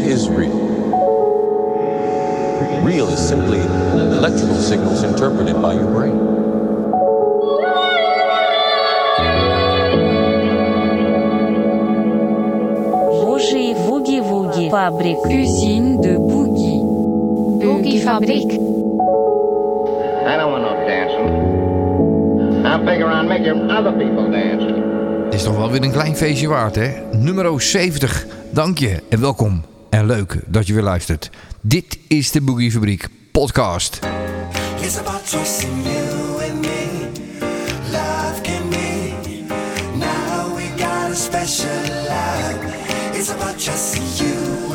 is real? Real is simply electrical signals interpreted by your brain. Bougie Boogie Woogie Fabriek. Usine de Boogie Boogie fabriek. I don't want no dancing. I figure on making other people dance. Is toch wel weer een klein feestje waard, hè? Nummer 70. Dank je en welkom en leuk dat je weer luistert. Dit is de Boogie Fabriek podcast. It's about trust in you and me. Love can be. Now we got a special love. It's about trust you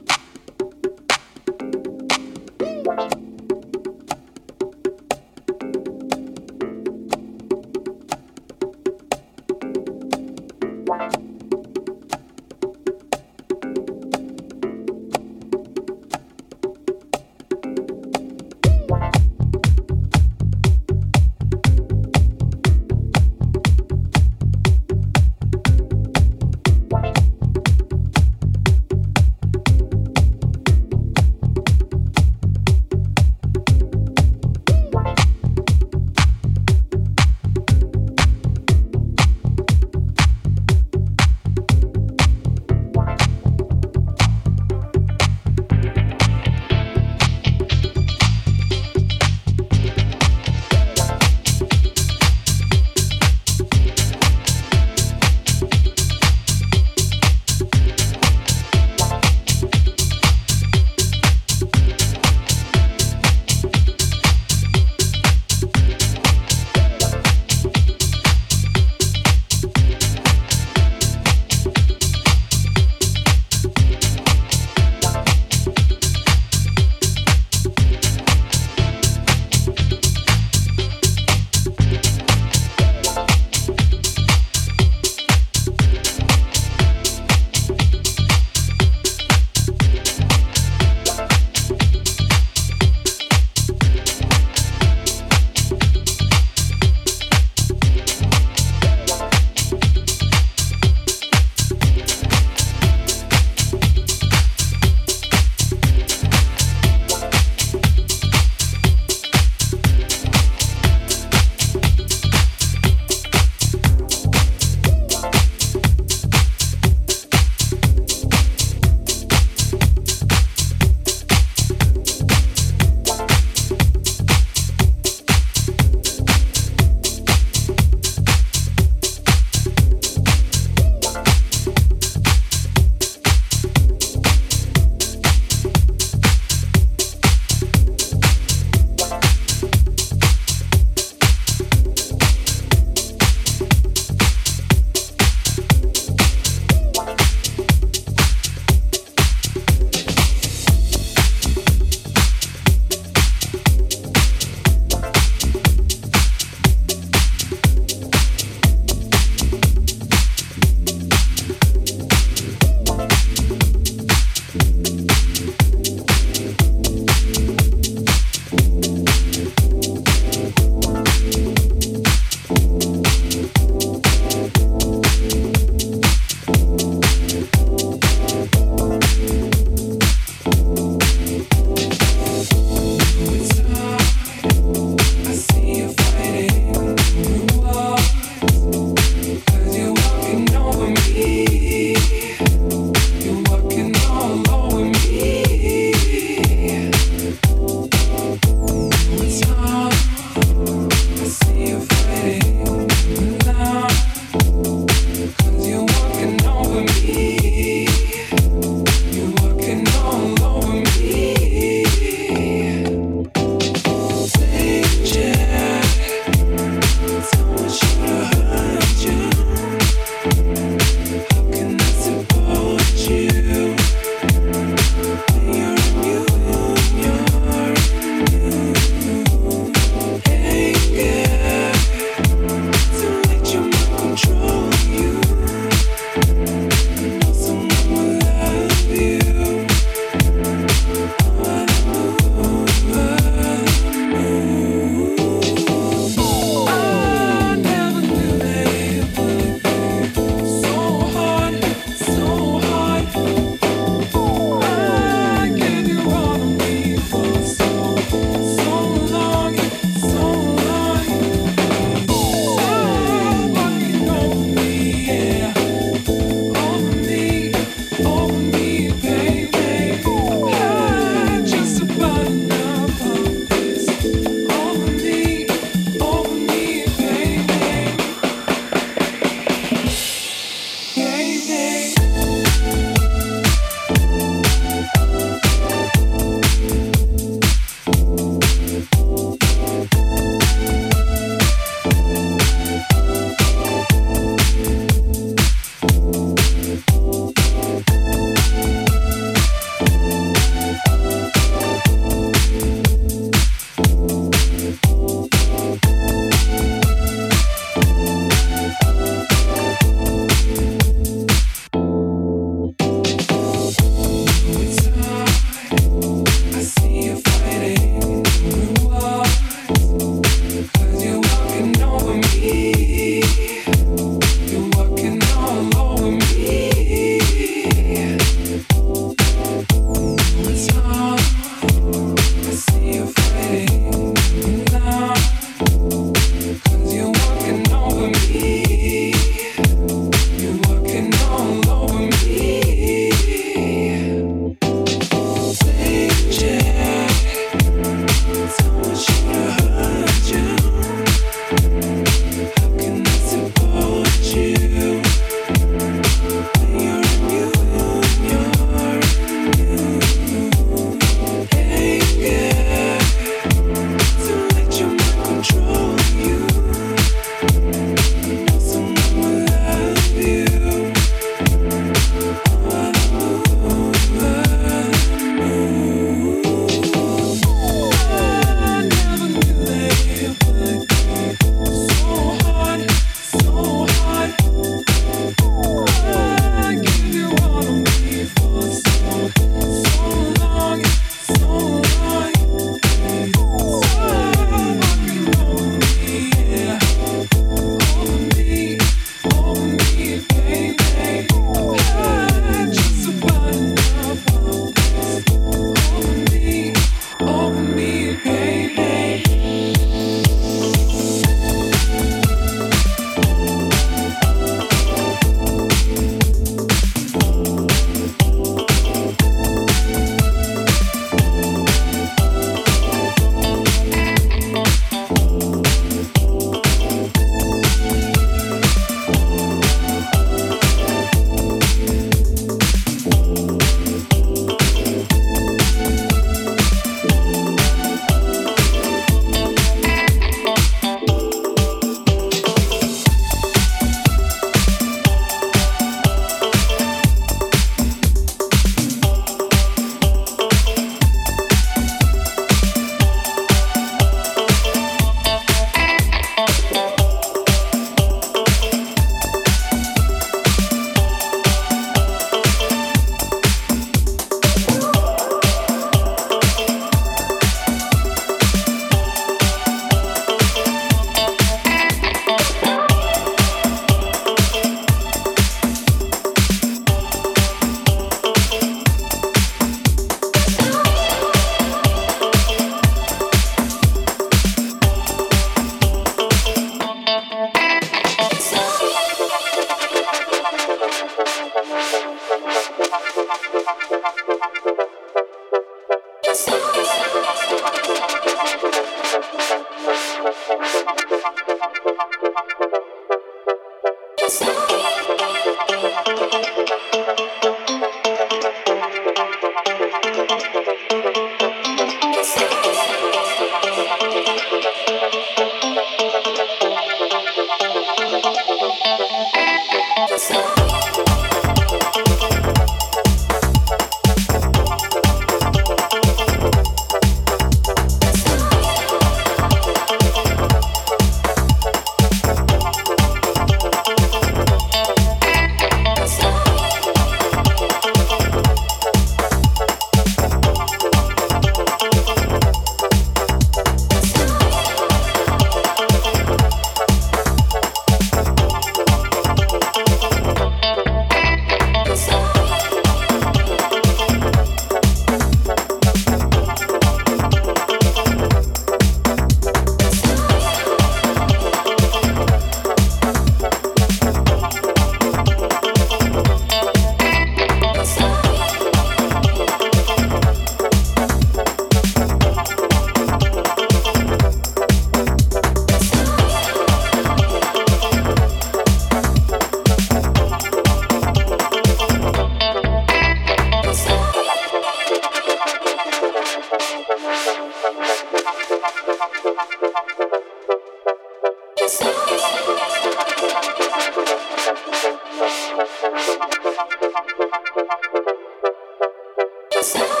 stop.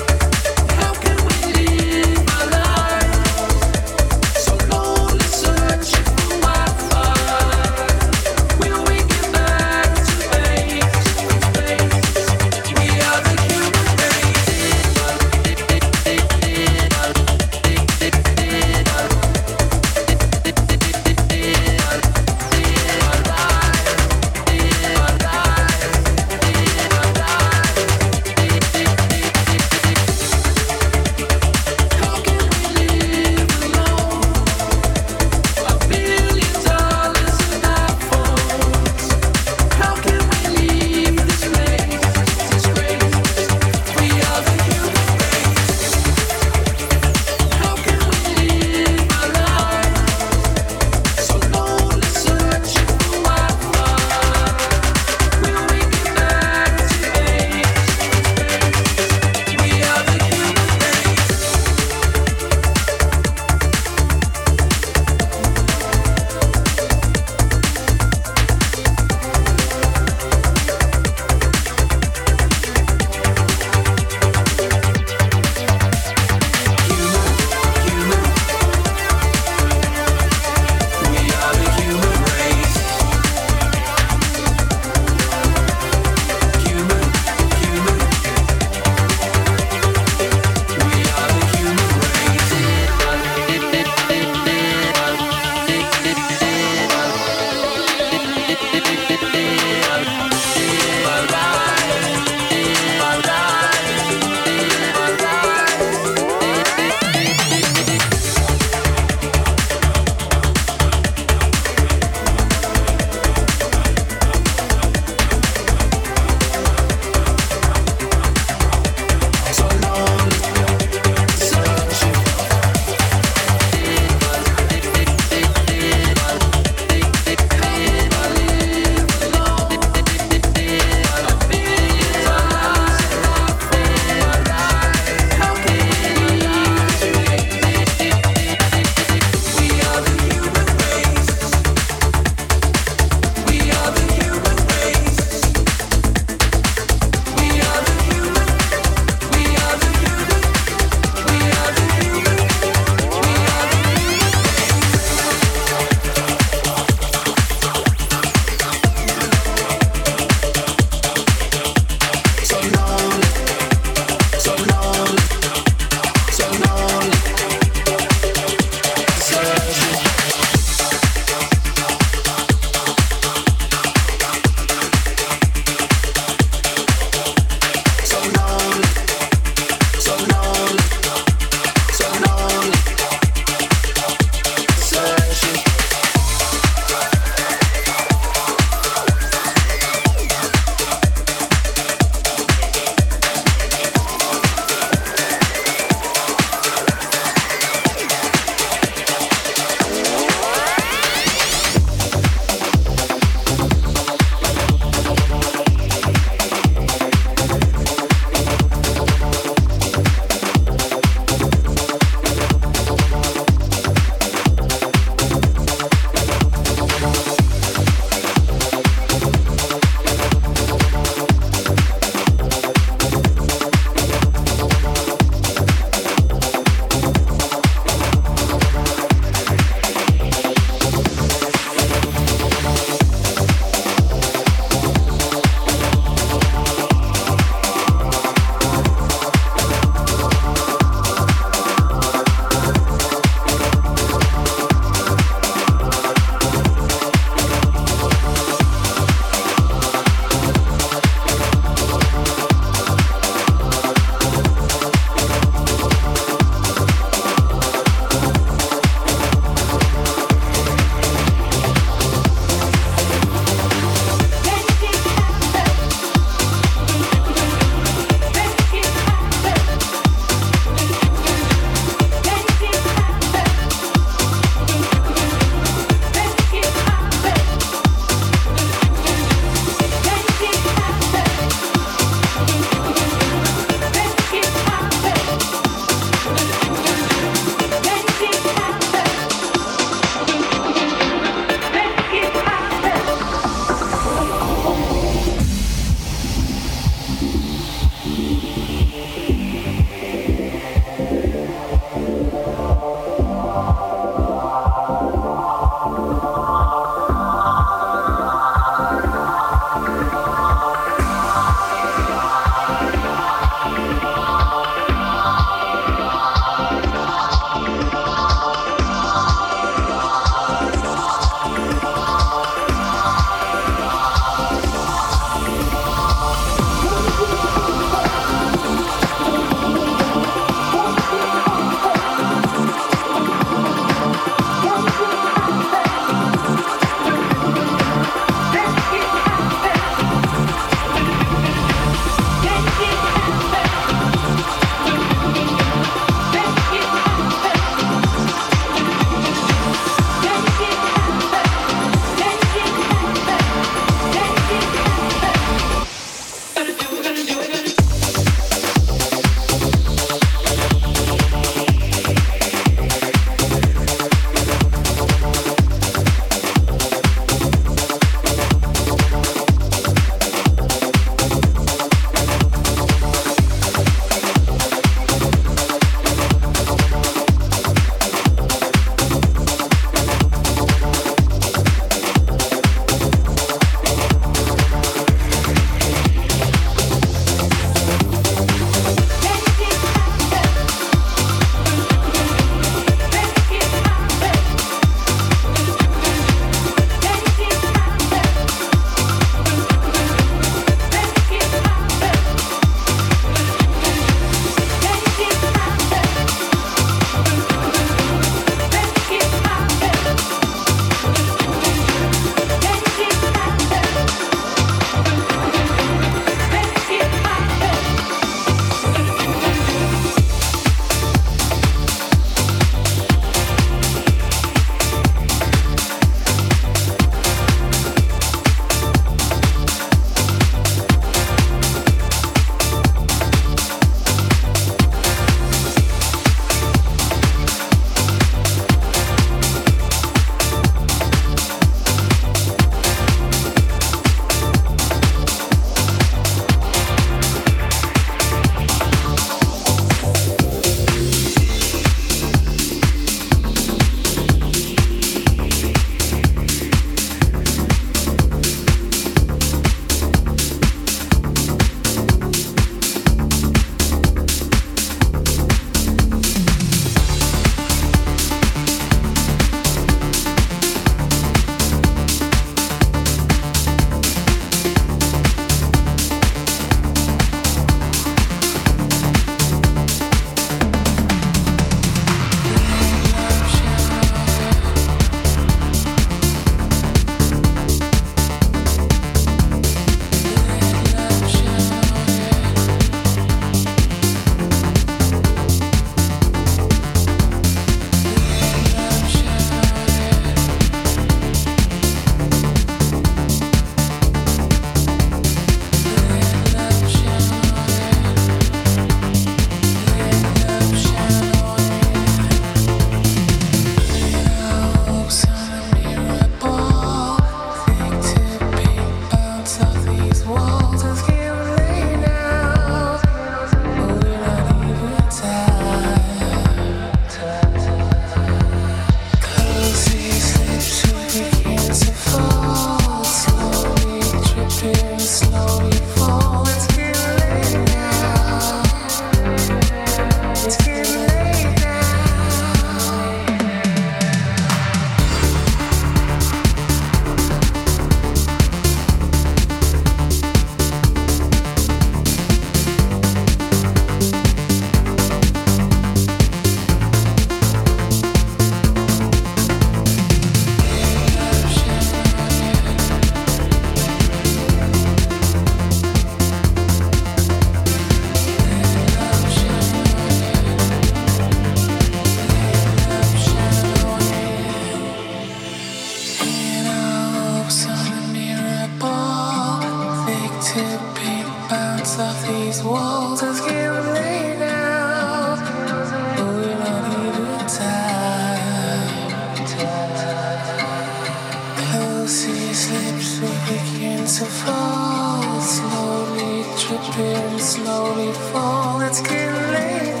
Slowly fall. It's getting late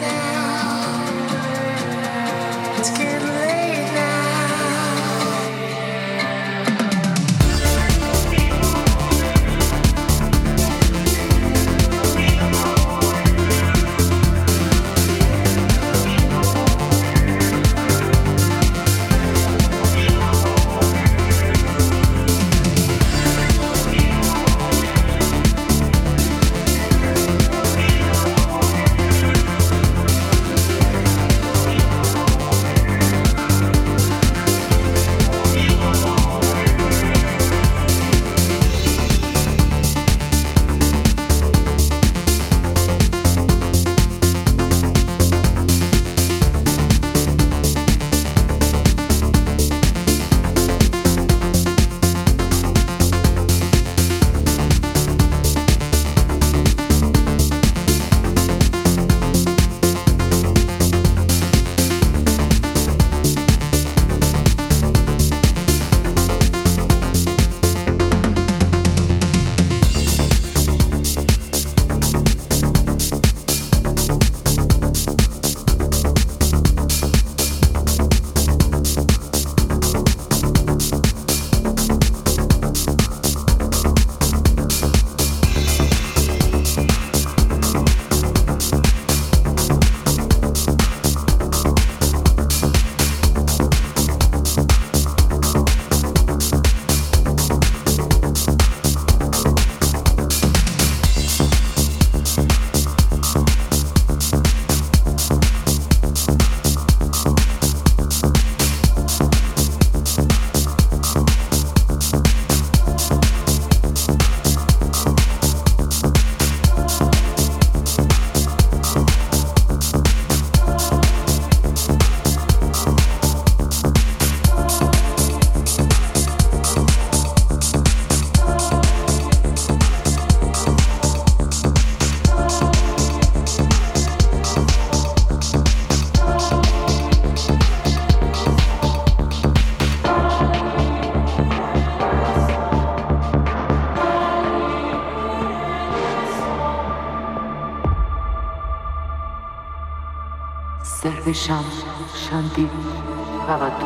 Sham, Shanti Bhavat.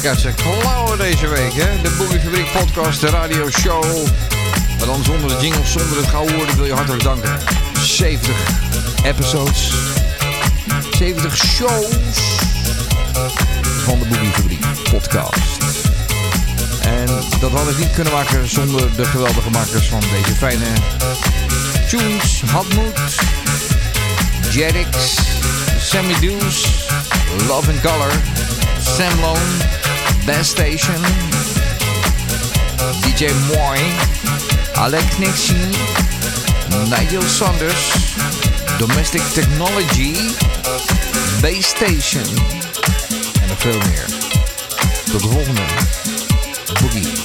Ik uit deze week. Hè? De Fabriek podcast, de radio show. Maar dan zonder de jingles, zonder het gouden woord. Wil je hartelijk danken. 70 episodes. 70 shows van de Boogie Fabriek podcast. En dat had ik niet kunnen maken zonder de geweldige makers van deze fijne tunes. Hadmoed, Jetix, Sammy Deuce, Love in Color, Sam Lone, Best Station, DJ Moy, Alex Nixie, Nigel Sanders, Domestic Technology, Base Station en nog veel meer. Tot de volgende. Boogie.